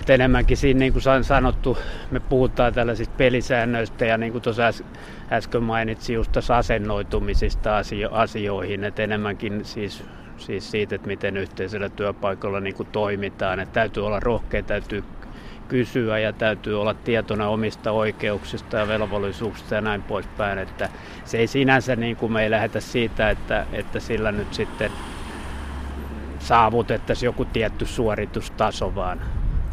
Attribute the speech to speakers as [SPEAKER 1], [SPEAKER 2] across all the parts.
[SPEAKER 1] Et enemmänkin siinä, niin kuin sanottu, me puhutaan tällaisista pelisäännöistä ja niin kuin tuossa äsken mainitsin just tässä asennoitumisista asioihin, että enemmänkin siis siis siitä, että miten yhteisellä työpaikalla niin kuin toimitaan. Että täytyy olla rohkea, täytyy kysyä ja täytyy olla tietona omista oikeuksista ja velvollisuuksista ja näin poispäin. Että se ei sinänsä niin kuin me ei lähdetä siitä, että, että sillä nyt sitten saavutettaisiin joku tietty suoritustaso, vaan,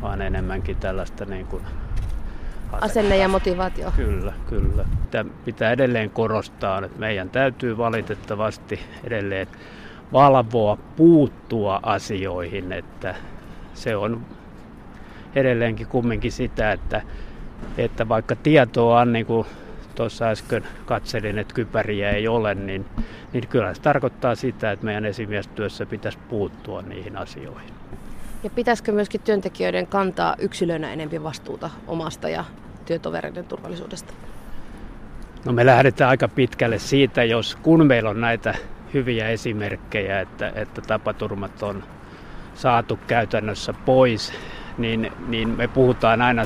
[SPEAKER 1] vaan enemmänkin tällaista niin kuin
[SPEAKER 2] asenne ja motivaatio.
[SPEAKER 1] Kyllä, kyllä. Tämä pitää edelleen korostaa, että meidän täytyy valitettavasti edelleen valvoa, puuttua asioihin, että se on edelleenkin kumminkin sitä, että, että vaikka tietoa on, niin kuin tuossa äsken katselin, että kypäriä ei ole, niin, niin kyllä se tarkoittaa sitä, että meidän esimiestyössä pitäisi puuttua niihin asioihin.
[SPEAKER 2] Ja pitäisikö myöskin työntekijöiden kantaa yksilönä enempi vastuuta omasta ja työtovereiden turvallisuudesta?
[SPEAKER 1] No me lähdetään aika pitkälle siitä, jos kun meillä on näitä hyviä esimerkkejä, että, että tapaturmat on saatu käytännössä pois, niin, niin me puhutaan aina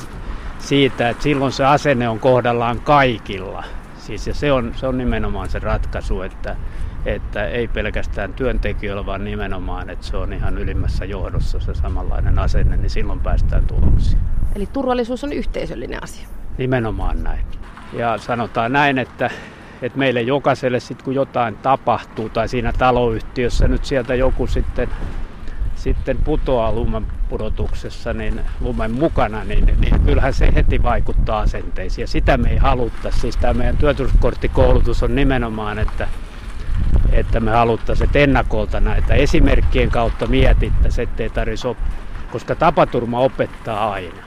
[SPEAKER 1] siitä, että silloin se asenne on kohdallaan kaikilla. Siis, ja se on, se on nimenomaan se ratkaisu, että, että ei pelkästään työntekijöillä, vaan nimenomaan, että se on ihan ylimmässä johdossa se samanlainen asenne, niin silloin päästään tuloksiin.
[SPEAKER 2] Eli turvallisuus on yhteisöllinen asia.
[SPEAKER 1] Nimenomaan näin. Ja sanotaan näin, että että meille jokaiselle sitten kun jotain tapahtuu tai siinä taloyhtiössä nyt sieltä joku sitten, sitten putoaa lumen pudotuksessa niin lumen mukana, niin, niin kyllähän se heti vaikuttaa asenteisiin ja sitä me ei halutta. Siis tämä meidän työturvallisuuskorttikoulutus on nimenomaan, että, että me haluttaisiin, että ennakolta näitä esimerkkien kautta mietittäisiin, ettei tarvitsisi op- koska tapaturma opettaa aina.